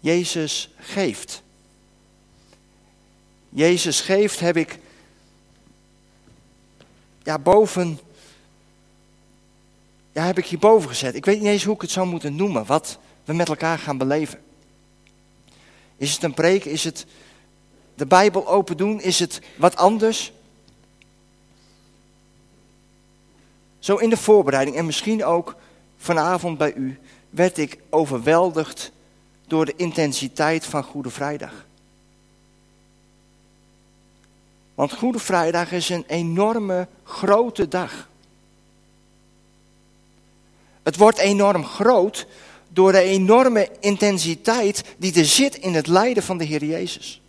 Jezus geeft. Jezus geeft heb ik ja, boven, ja, heb ik hierboven gezet. Ik weet niet eens hoe ik het zou moeten noemen, wat we met elkaar gaan beleven. Is het een preek? Is het de Bijbel open doen? Is het wat anders? Zo in de voorbereiding en misschien ook vanavond bij u werd ik overweldigd door de intensiteit van Goede Vrijdag. Want Goede Vrijdag is een enorme grote dag. Het wordt enorm groot door de enorme intensiteit die er zit in het lijden van de Heer Jezus.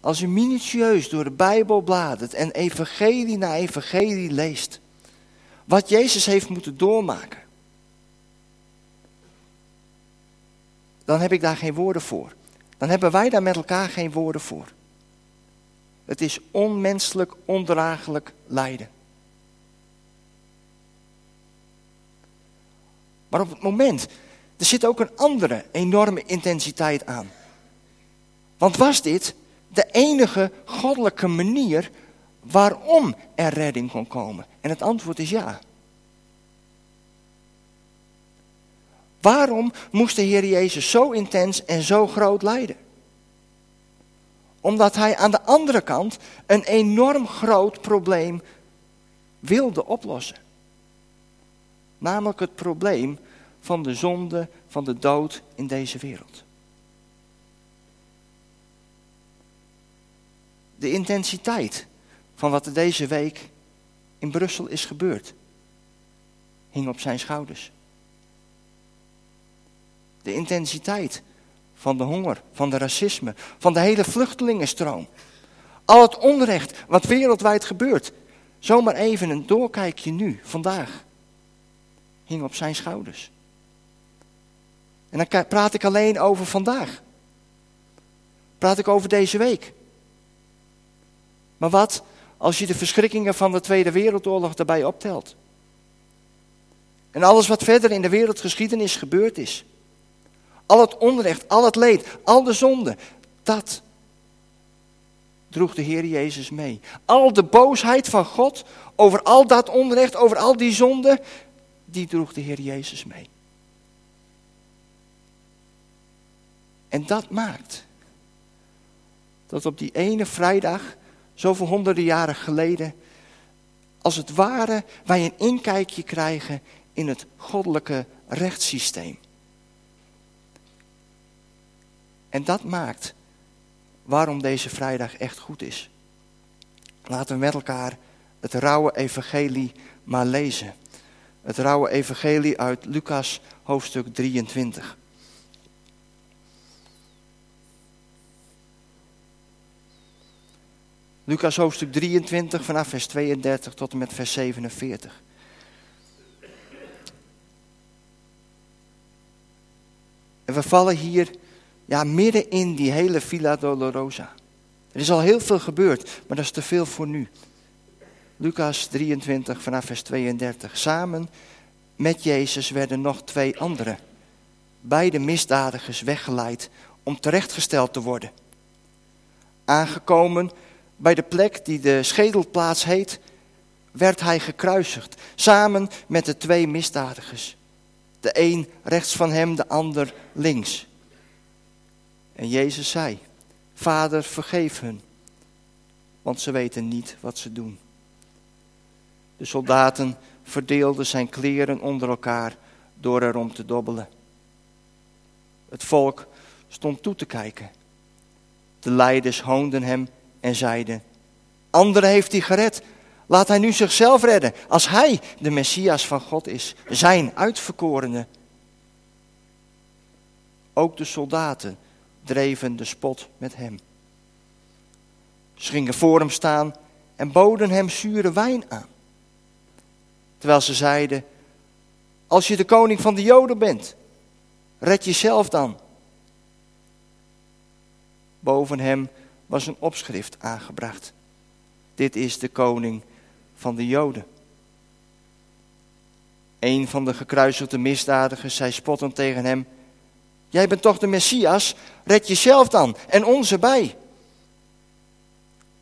Als u minutieus door de Bijbel bladert en evangelie na evangelie leest, wat Jezus heeft moeten doormaken, dan heb ik daar geen woorden voor. Dan hebben wij daar met elkaar geen woorden voor. Het is onmenselijk, ondraaglijk lijden. Maar op het moment, er zit ook een andere enorme intensiteit aan. Want was dit de enige goddelijke manier waarom er redding kon komen? En het antwoord is ja. Waarom moest de Heer Jezus zo intens en zo groot lijden? Omdat hij aan de andere kant een enorm groot probleem wilde oplossen. Namelijk het probleem van de zonde, van de dood in deze wereld. De intensiteit van wat er deze week in Brussel is gebeurd, hing op zijn schouders. De intensiteit van de honger, van de racisme, van de hele vluchtelingenstroom. Al het onrecht wat wereldwijd gebeurt. Zomaar even een doorkijkje nu, vandaag, hing op zijn schouders. En dan praat ik alleen over vandaag. Praat ik over deze week. Maar wat als je de verschrikkingen van de Tweede Wereldoorlog daarbij optelt? En alles wat verder in de wereldgeschiedenis gebeurd is. Al het onrecht, al het leed, al de zonde. Dat droeg de Heer Jezus mee. Al de boosheid van God over al dat onrecht, over al die zonde, die droeg de Heer Jezus mee. En dat maakt dat op die ene vrijdag, zoveel honderden jaren geleden, als het ware wij een inkijkje krijgen in het goddelijke rechtssysteem. En dat maakt waarom deze vrijdag echt goed is. Laten we met elkaar het rauwe evangelie maar lezen. Het rauwe evangelie uit Lucas hoofdstuk 23. Lucas hoofdstuk 23 vanaf vers 32 tot en met vers 47. En we vallen hier ja, midden in die hele Villa Dolorosa. Er is al heel veel gebeurd, maar dat is te veel voor nu. Lucas 23 vanaf vers 32. Samen met Jezus werden nog twee anderen, beide misdadigers, weggeleid om terechtgesteld te worden. Aangekomen bij de plek die de schedelplaats heet, werd hij gekruisigd, samen met de twee misdadigers. De een rechts van hem, de ander links. En Jezus zei, Vader, vergeef hun, want ze weten niet wat ze doen. De soldaten verdeelden zijn kleren onder elkaar door erom te dobbelen. Het volk stond toe te kijken. De leiders hoonden hem en zeiden, anderen heeft hij gered. Laat hij nu zichzelf redden, als hij de Messias van God is, zijn uitverkorene. Ook de soldaten dreven de spot met hem. Ze gingen voor hem staan en boden hem zure wijn aan. Terwijl ze zeiden, als je de koning van de Joden bent, red jezelf dan. Boven hem was een opschrift aangebracht. Dit is de koning van de Joden. Een van de gekruisigde misdadigers zei spottend tegen hem: Jij bent toch de Messias? Red jezelf dan en ons erbij.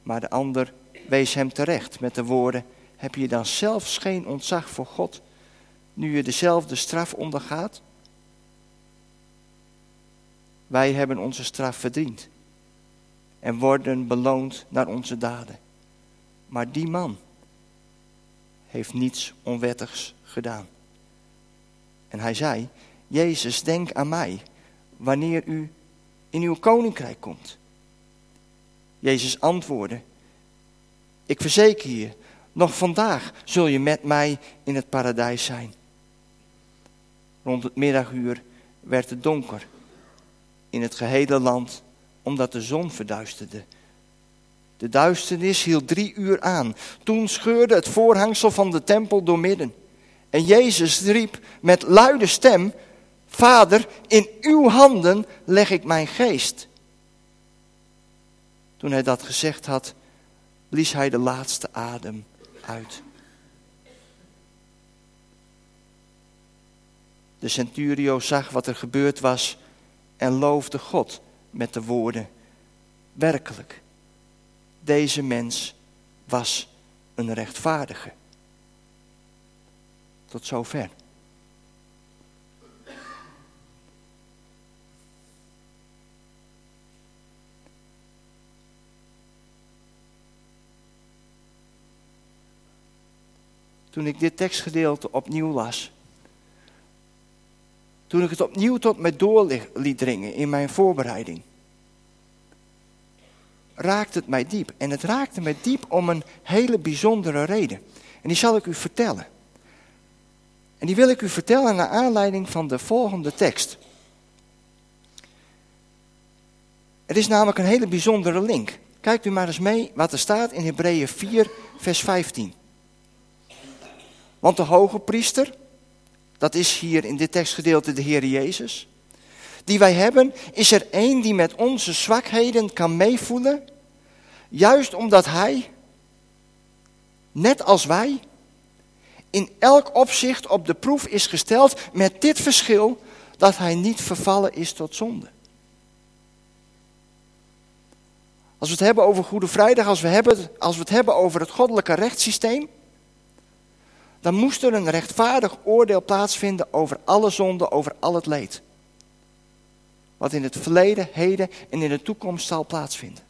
Maar de ander wees hem terecht met de woorden: Heb je dan zelfs geen ontzag voor God, nu je dezelfde straf ondergaat? Wij hebben onze straf verdiend en worden beloond naar onze daden. Maar die man heeft niets onwettigs gedaan. En hij zei: Jezus, denk aan mij wanneer u in uw koninkrijk komt. Jezus antwoordde: Ik verzeker je, nog vandaag zul je met mij in het paradijs zijn. Rond het middaguur werd het donker in het gehele land, omdat de zon verduisterde. De duisternis hield drie uur aan. Toen scheurde het voorhangsel van de tempel doormidden. En Jezus riep met luide stem: Vader, in uw handen leg ik mijn geest. Toen hij dat gezegd had, blies hij de laatste adem uit. De centurio zag wat er gebeurd was en loofde God met de woorden: Werkelijk, deze mens was een rechtvaardige. Tot zover. Toen ik dit tekstgedeelte opnieuw las, toen ik het opnieuw tot mij door liet dringen in mijn voorbereiding, raakte het mij diep. En het raakte mij diep om een hele bijzondere reden. En die zal ik u vertellen. En die wil ik u vertellen naar aanleiding van de volgende tekst. Het is namelijk een hele bijzondere link. Kijkt u maar eens mee wat er staat in Hebreeën 4, vers 15. Want de hoge priester, dat is hier in dit tekstgedeelte de Heer Jezus, die wij hebben, is er één die met onze zwakheden kan meevoelen, juist omdat Hij, net als wij, in elk opzicht op de proef is gesteld met dit verschil dat hij niet vervallen is tot zonde. Als we het hebben over Goede Vrijdag, als we, hebben, als we het hebben over het goddelijke rechtssysteem, dan moest er een rechtvaardig oordeel plaatsvinden over alle zonde, over al het leed. Wat in het verleden, heden en in de toekomst zal plaatsvinden.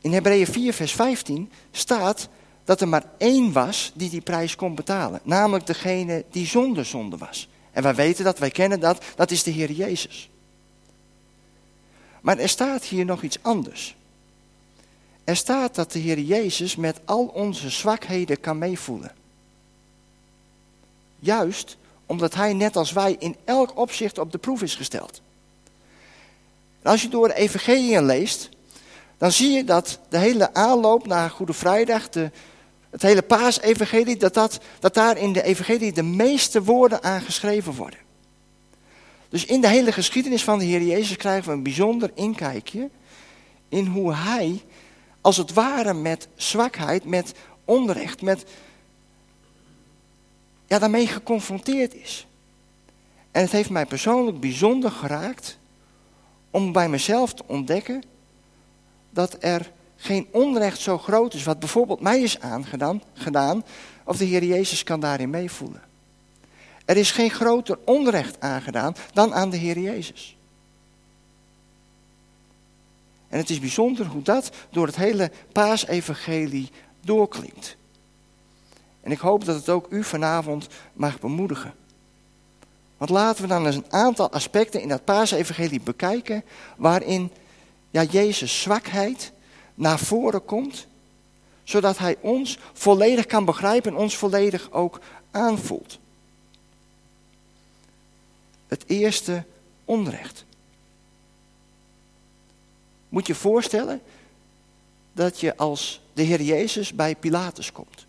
In Hebreeën 4, vers 15 staat dat er maar één was die die prijs kon betalen. Namelijk degene die zonder zonde was. En wij weten dat, wij kennen dat, dat is de Heer Jezus. Maar er staat hier nog iets anders. Er staat dat de Heer Jezus met al onze zwakheden kan meevoelen. Juist omdat Hij net als wij in elk opzicht op de proef is gesteld. als je door de Evangelieën leest, dan zie je dat de hele aanloop naar Goede Vrijdag, de, het hele paasevangelie, dat, dat, dat daar in de evangelie de meeste woorden aan geschreven worden. Dus in de hele geschiedenis van de Heer Jezus krijgen we een bijzonder inkijkje in hoe Hij, als het ware met zwakheid, met onrecht, met, ja, daarmee geconfronteerd is. En het heeft mij persoonlijk bijzonder geraakt om bij mezelf te ontdekken dat er geen onrecht zo groot is, wat bijvoorbeeld mij is aangedaan, gedaan, of de Heer Jezus kan daarin meevoelen. Er is geen groter onrecht aangedaan dan aan de Heer Jezus. En het is bijzonder hoe dat door het hele paasevangelie doorklinkt. En ik hoop dat het ook u vanavond mag bemoedigen. Want laten we dan eens een aantal aspecten in dat paasevangelie bekijken waarin ja, Jezus zwakheid naar voren komt, zodat Hij ons volledig kan begrijpen en ons volledig ook aanvoelt. Het eerste onrecht. Moet je voorstellen dat je als de Heer Jezus bij Pilatus komt.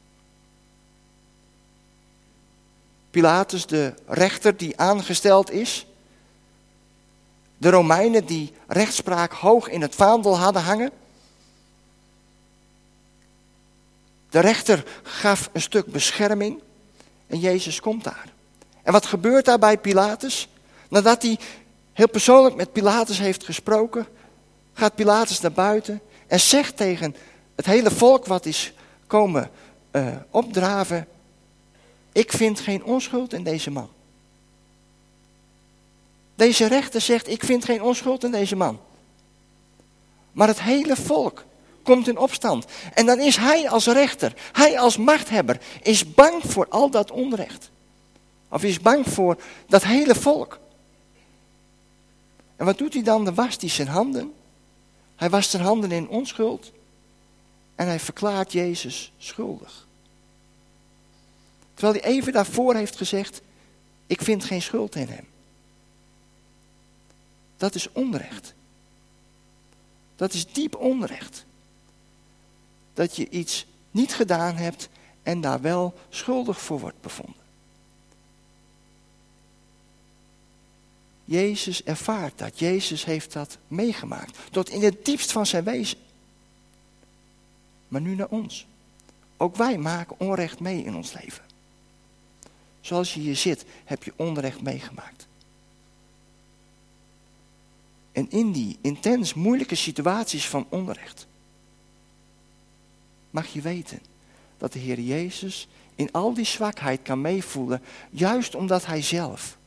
Pilatus, de rechter die aangesteld is. De Romeinen die rechtspraak hoog in het vaandel hadden hangen. De rechter gaf een stuk bescherming En Jezus komt daar. En wat gebeurt daar bij Pilatus? Nadat hij heel persoonlijk met Pilatus heeft gesproken, gaat Pilatus naar buiten en zegt tegen het hele volk wat is komen uh, opdraven, ik vind geen onschuld in deze man. Deze rechter zegt, ik vind geen onschuld in deze man. Maar het hele volk komt in opstand. En dan is hij als rechter, hij als machthebber, is bang voor al dat onrecht. Of is bang voor dat hele volk. En wat doet hij dan? Dan wast hij zijn handen. Hij wast zijn handen in onschuld. En hij verklaart Jezus schuldig. Terwijl hij even daarvoor heeft gezegd, ik vind geen schuld in hem. Dat is onrecht. Dat is diep onrecht. Dat je iets niet gedaan hebt en daar wel schuldig voor wordt bevonden. Jezus ervaart dat. Jezus heeft dat meegemaakt. Tot in het diepst van zijn wezen. Maar nu naar ons. Ook wij maken onrecht mee in ons leven. Zoals je hier zit, heb je onrecht meegemaakt. En in die intens moeilijke situaties van onrecht mag je weten dat de Heer Jezus in al die zwakheid kan meevoelen, juist omdat Hij zelf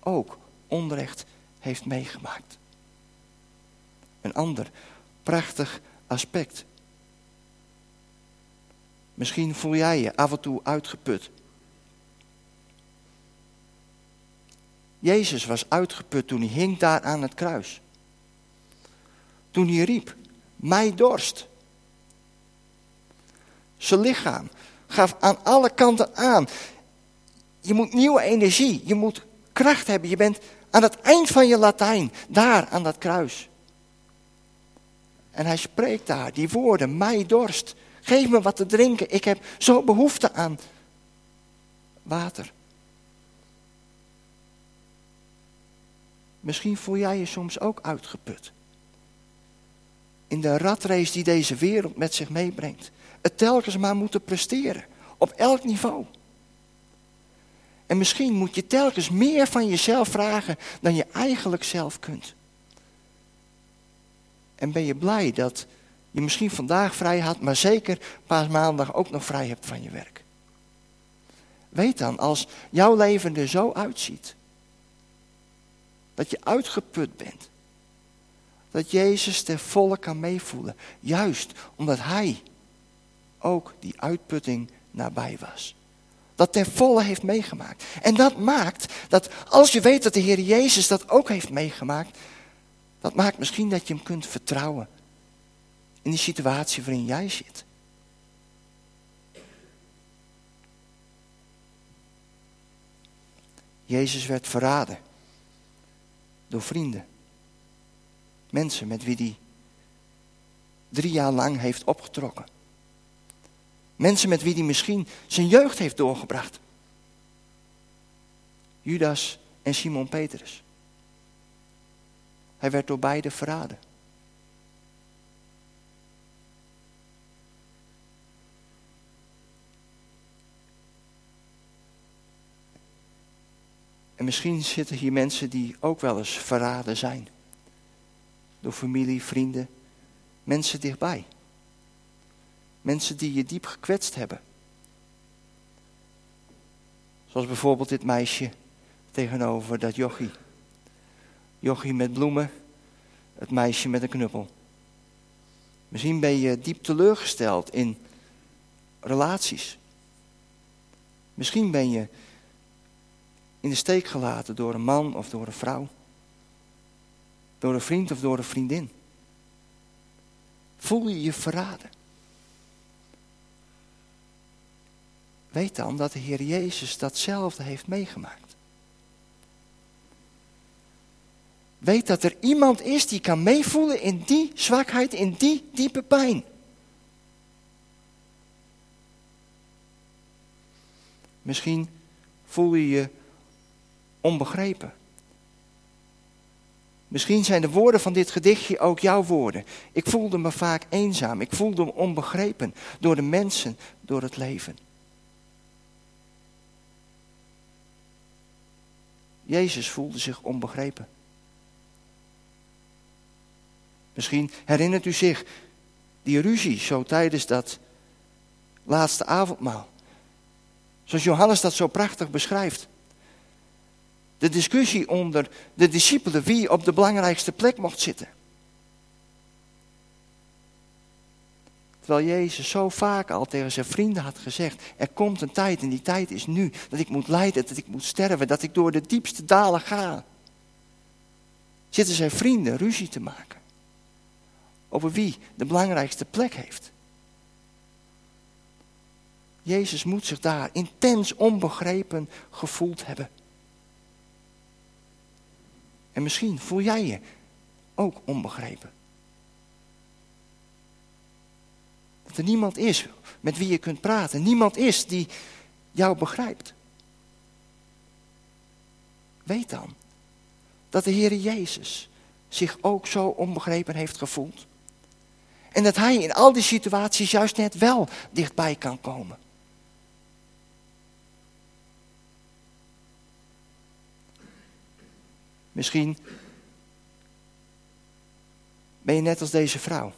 ook onrecht heeft meegemaakt. Een ander prachtig aspect. Misschien voel jij je af en toe uitgeput. Jezus was uitgeput toen hij hing daar aan het kruis. Toen hij riep, mij dorst. Zijn lichaam gaf aan alle kanten aan. Je moet nieuwe energie, je moet kracht hebben. Je bent aan het eind van je Latijn, daar aan dat kruis. En hij spreekt daar die woorden, mij dorst. Geef me wat te drinken, ik heb zo behoefte aan water. Misschien voel jij je soms ook uitgeput. In de ratrace die deze wereld met zich meebrengt. Het telkens maar moeten presteren. Op elk niveau. En misschien moet je telkens meer van jezelf vragen dan je eigenlijk zelf kunt. En ben je blij dat je misschien vandaag vrij had, maar zeker maandag ook nog vrij hebt van je werk. Weet dan, als jouw leven er zo uitziet, dat je uitgeput bent, dat Jezus ter volle kan meevoelen, juist omdat Hij ook die uitputting nabij was. Dat ten volle heeft meegemaakt. En dat maakt dat als je weet dat de Heer Jezus dat ook heeft meegemaakt, dat maakt misschien dat je hem kunt vertrouwen in die situatie waarin jij zit. Jezus werd verraden door vrienden. Mensen met wie hij drie jaar lang heeft opgetrokken. Mensen met wie hij misschien zijn jeugd heeft doorgebracht. Judas en Simon Petrus. Hij werd door beide verraden. En misschien zitten hier mensen die ook wel eens verraden zijn. Door familie, vrienden, mensen dichtbij. Mensen die je diep gekwetst hebben. Zoals bijvoorbeeld dit meisje tegenover dat jochie. Jochie met bloemen, het meisje met een knuppel. Misschien ben je diep teleurgesteld in relaties. Misschien ben je in de steek gelaten door een man of door een vrouw. Door een vriend of door een vriendin. Voel je je verraden? Weet dan dat de Heer Jezus datzelfde heeft meegemaakt. Weet dat er iemand is die kan meevoelen in die zwakheid, in die diepe pijn. Misschien voel je je onbegrepen. Misschien zijn de woorden van dit gedichtje ook jouw woorden. Ik voelde me vaak eenzaam. Ik voelde me onbegrepen door de mensen, door het leven. Jezus voelde zich onbegrepen. Misschien herinnert u zich die ruzie zo tijdens dat laatste avondmaal. Zoals Johannes dat zo prachtig beschrijft. De discussie onder de discipelen wie op de belangrijkste plek mocht zitten. Terwijl Jezus zo vaak al tegen zijn vrienden had gezegd: Er komt een tijd en die tijd is nu. Dat ik moet lijden, dat ik moet sterven, dat ik door de diepste dalen ga. Zitten zijn vrienden ruzie te maken. Over wie de belangrijkste plek heeft. Jezus moet zich daar intens onbegrepen gevoeld hebben. En misschien voel jij je ook onbegrepen. Dat er niemand is met wie je kunt praten. Niemand is die jou begrijpt. Weet dan dat de Heer Jezus zich ook zo onbegrepen heeft gevoeld. En dat Hij in al die situaties juist net wel dichtbij kan komen. Misschien ben je net als deze vrouw.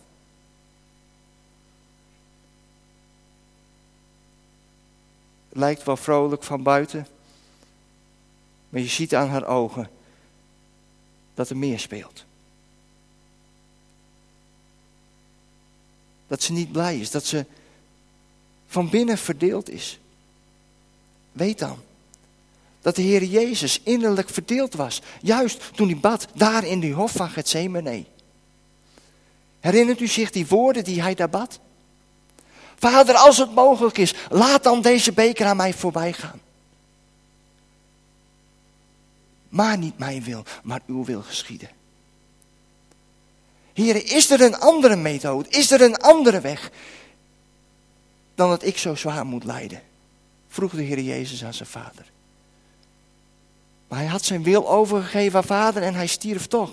Lijkt wel vrolijk van buiten, maar je ziet aan haar ogen dat er meer speelt. Dat ze niet blij is, dat ze van binnen verdeeld is. Weet dan dat de Heer Jezus innerlijk verdeeld was. Juist toen hij bad, daar in die hof van Gethsemane. Herinnert u zich die woorden die hij daar bad? Vader, als het mogelijk is, laat dan deze beker aan mij voorbij gaan. Maar niet mijn wil, maar uw wil geschieden. Heren, is er een andere methode? Is er een andere weg dan dat ik zo zwaar moet lijden? Vroeg de Heer Jezus aan zijn vader. Maar hij had zijn wil overgegeven aan vader en hij stierf toch.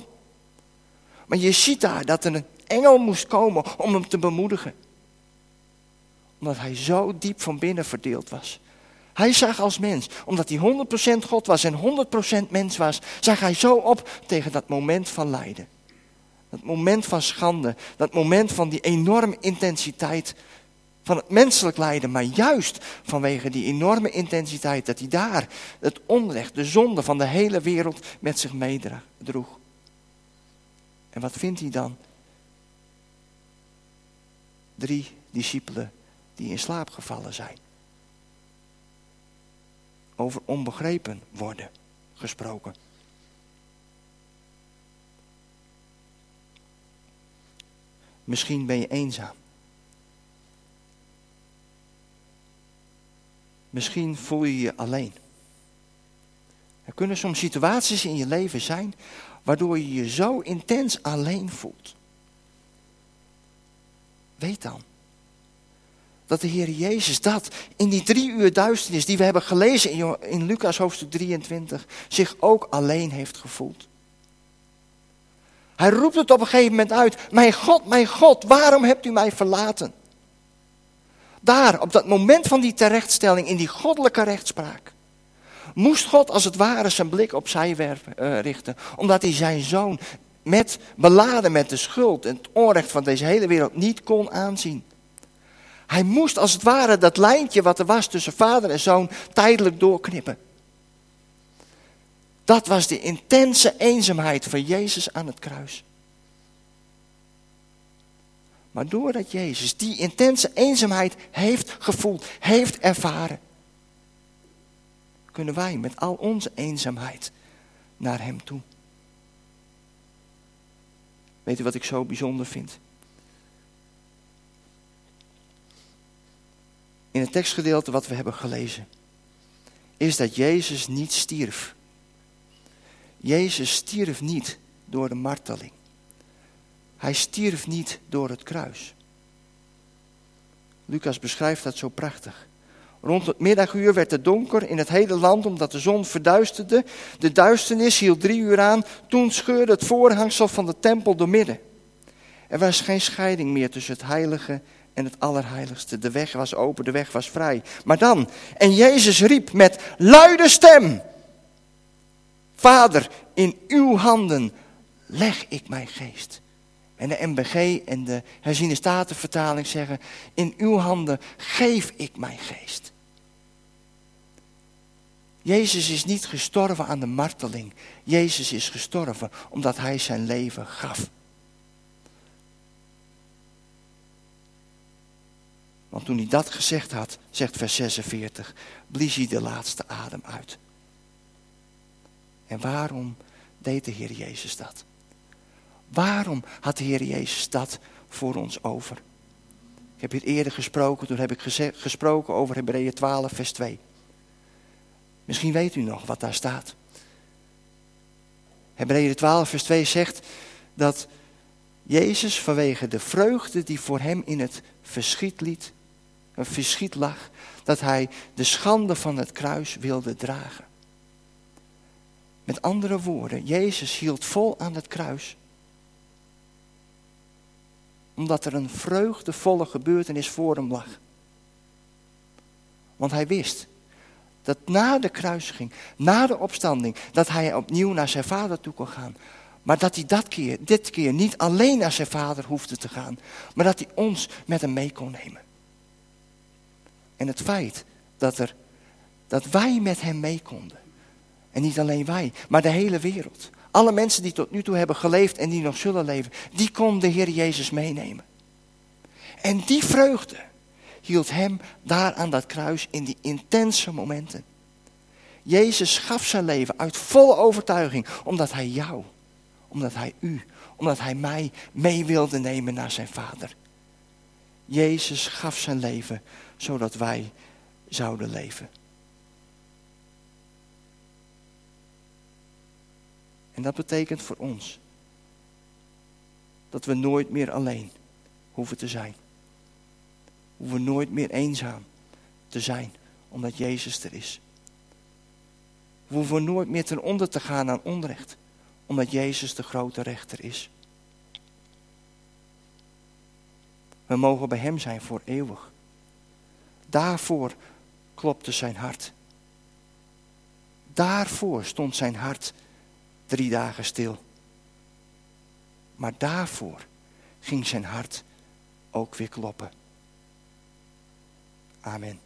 Maar je ziet daar dat er een engel moest komen om hem te bemoedigen. Omdat hij zo diep van binnen verdeeld was. Hij zag als mens, omdat hij 100% God was en 100% mens was, zag hij zo op tegen dat moment van lijden. Dat moment van schande, dat moment van die enorme intensiteit van het menselijk lijden, maar juist vanwege die enorme intensiteit dat hij daar het onrecht, de zonde van de hele wereld met zich meedroeg. En wat vindt hij dan? Drie discipelen die in slaap gevallen zijn. Over onbegrepen worden gesproken. Misschien ben je eenzaam. Misschien voel je je alleen. Er kunnen soms situaties in je leven zijn waardoor je je zo intens alleen voelt. Weet dan dat de Heer Jezus dat in die drie uur duisternis die we hebben gelezen in, in Lucas hoofdstuk 23 zich ook alleen heeft gevoeld. Hij roept het op een gegeven moment uit: Mijn God, mijn God, waarom hebt u mij verlaten? Daar, op dat moment van die terechtstelling, in die goddelijke rechtspraak, moest God als het ware zijn blik op zij werpen, uh, richten. Omdat hij zijn zoon met, beladen met de schuld en het onrecht van deze hele wereld niet kon aanzien. Hij moest als het ware dat lijntje wat er was tussen vader en zoon tijdelijk doorknippen. Dat was de intense eenzaamheid van Jezus aan het kruis. Maar doordat Jezus die intense eenzaamheid heeft gevoeld, heeft ervaren, kunnen wij met al onze eenzaamheid naar Hem toe. Weet u wat ik zo bijzonder vind? In het tekstgedeelte wat we hebben gelezen, is dat Jezus niet stierf. Jezus stierf niet door de marteling. Hij stierf niet door het kruis. Lucas beschrijft dat zo prachtig. Rond het middaguur werd het donker in het hele land omdat de zon verduisterde. De duisternis hield drie uur aan. Toen scheurde het voorhangsel van de tempel door midden. Er was geen scheiding meer tussen het heilige en het allerheiligste. De weg was open, de weg was vrij. Maar dan, en Jezus riep met luide stem: Vader, in uw handen leg ik mijn geest. En de MBG en de herziene statenvertaling zeggen, in uw handen geef ik mijn geest. Jezus is niet gestorven aan de marteling. Jezus is gestorven omdat hij zijn leven gaf. Want toen hij dat gezegd had, zegt vers 46, blies hij de laatste adem uit. En waarom deed de Heer Jezus dat? Waarom had de Heer Jezus dat voor ons over? Ik heb hier eerder gesproken, toen heb ik gesproken over Hebreeën 12, vers 2. Misschien weet u nog wat daar staat. Hebreeën 12, vers 2 zegt dat Jezus vanwege de vreugde die voor hem in het verschiet liet, een verschiet lag, dat hij de schande van het kruis wilde dragen. Met andere woorden, Jezus hield vol aan het kruis. Omdat er een vreugdevolle gebeurtenis voor hem lag. Want hij wist dat na de kruisiging, na de opstanding, dat hij opnieuw naar zijn vader toe kon gaan. Maar dat hij dat keer, dit keer niet alleen naar zijn vader hoefde te gaan, maar dat hij ons met hem mee kon nemen. En het feit dat, er, dat wij met hem mee konden. En niet alleen wij, maar de hele wereld. Alle mensen die tot nu toe hebben geleefd en die nog zullen leven, die kon de Heer Jezus meenemen. En die vreugde hield hem daar aan dat kruis in die intense momenten. Jezus gaf zijn leven uit volle overtuiging, omdat hij jou, omdat hij u, omdat hij mij mee wilde nemen naar zijn Vader. Jezus gaf zijn leven zodat wij zouden leven. En dat betekent voor ons dat we nooit meer alleen hoeven te zijn. Hoeven nooit meer eenzaam te zijn, omdat Jezus er is. We hoeven nooit meer ten onder te gaan aan onrecht, omdat Jezus de grote rechter is. We mogen bij Hem zijn voor eeuwig. Daarvoor klopte zijn hart. Daarvoor stond zijn hart drie dagen stil. Maar daarvoor ging zijn hart ook weer kloppen. Amen.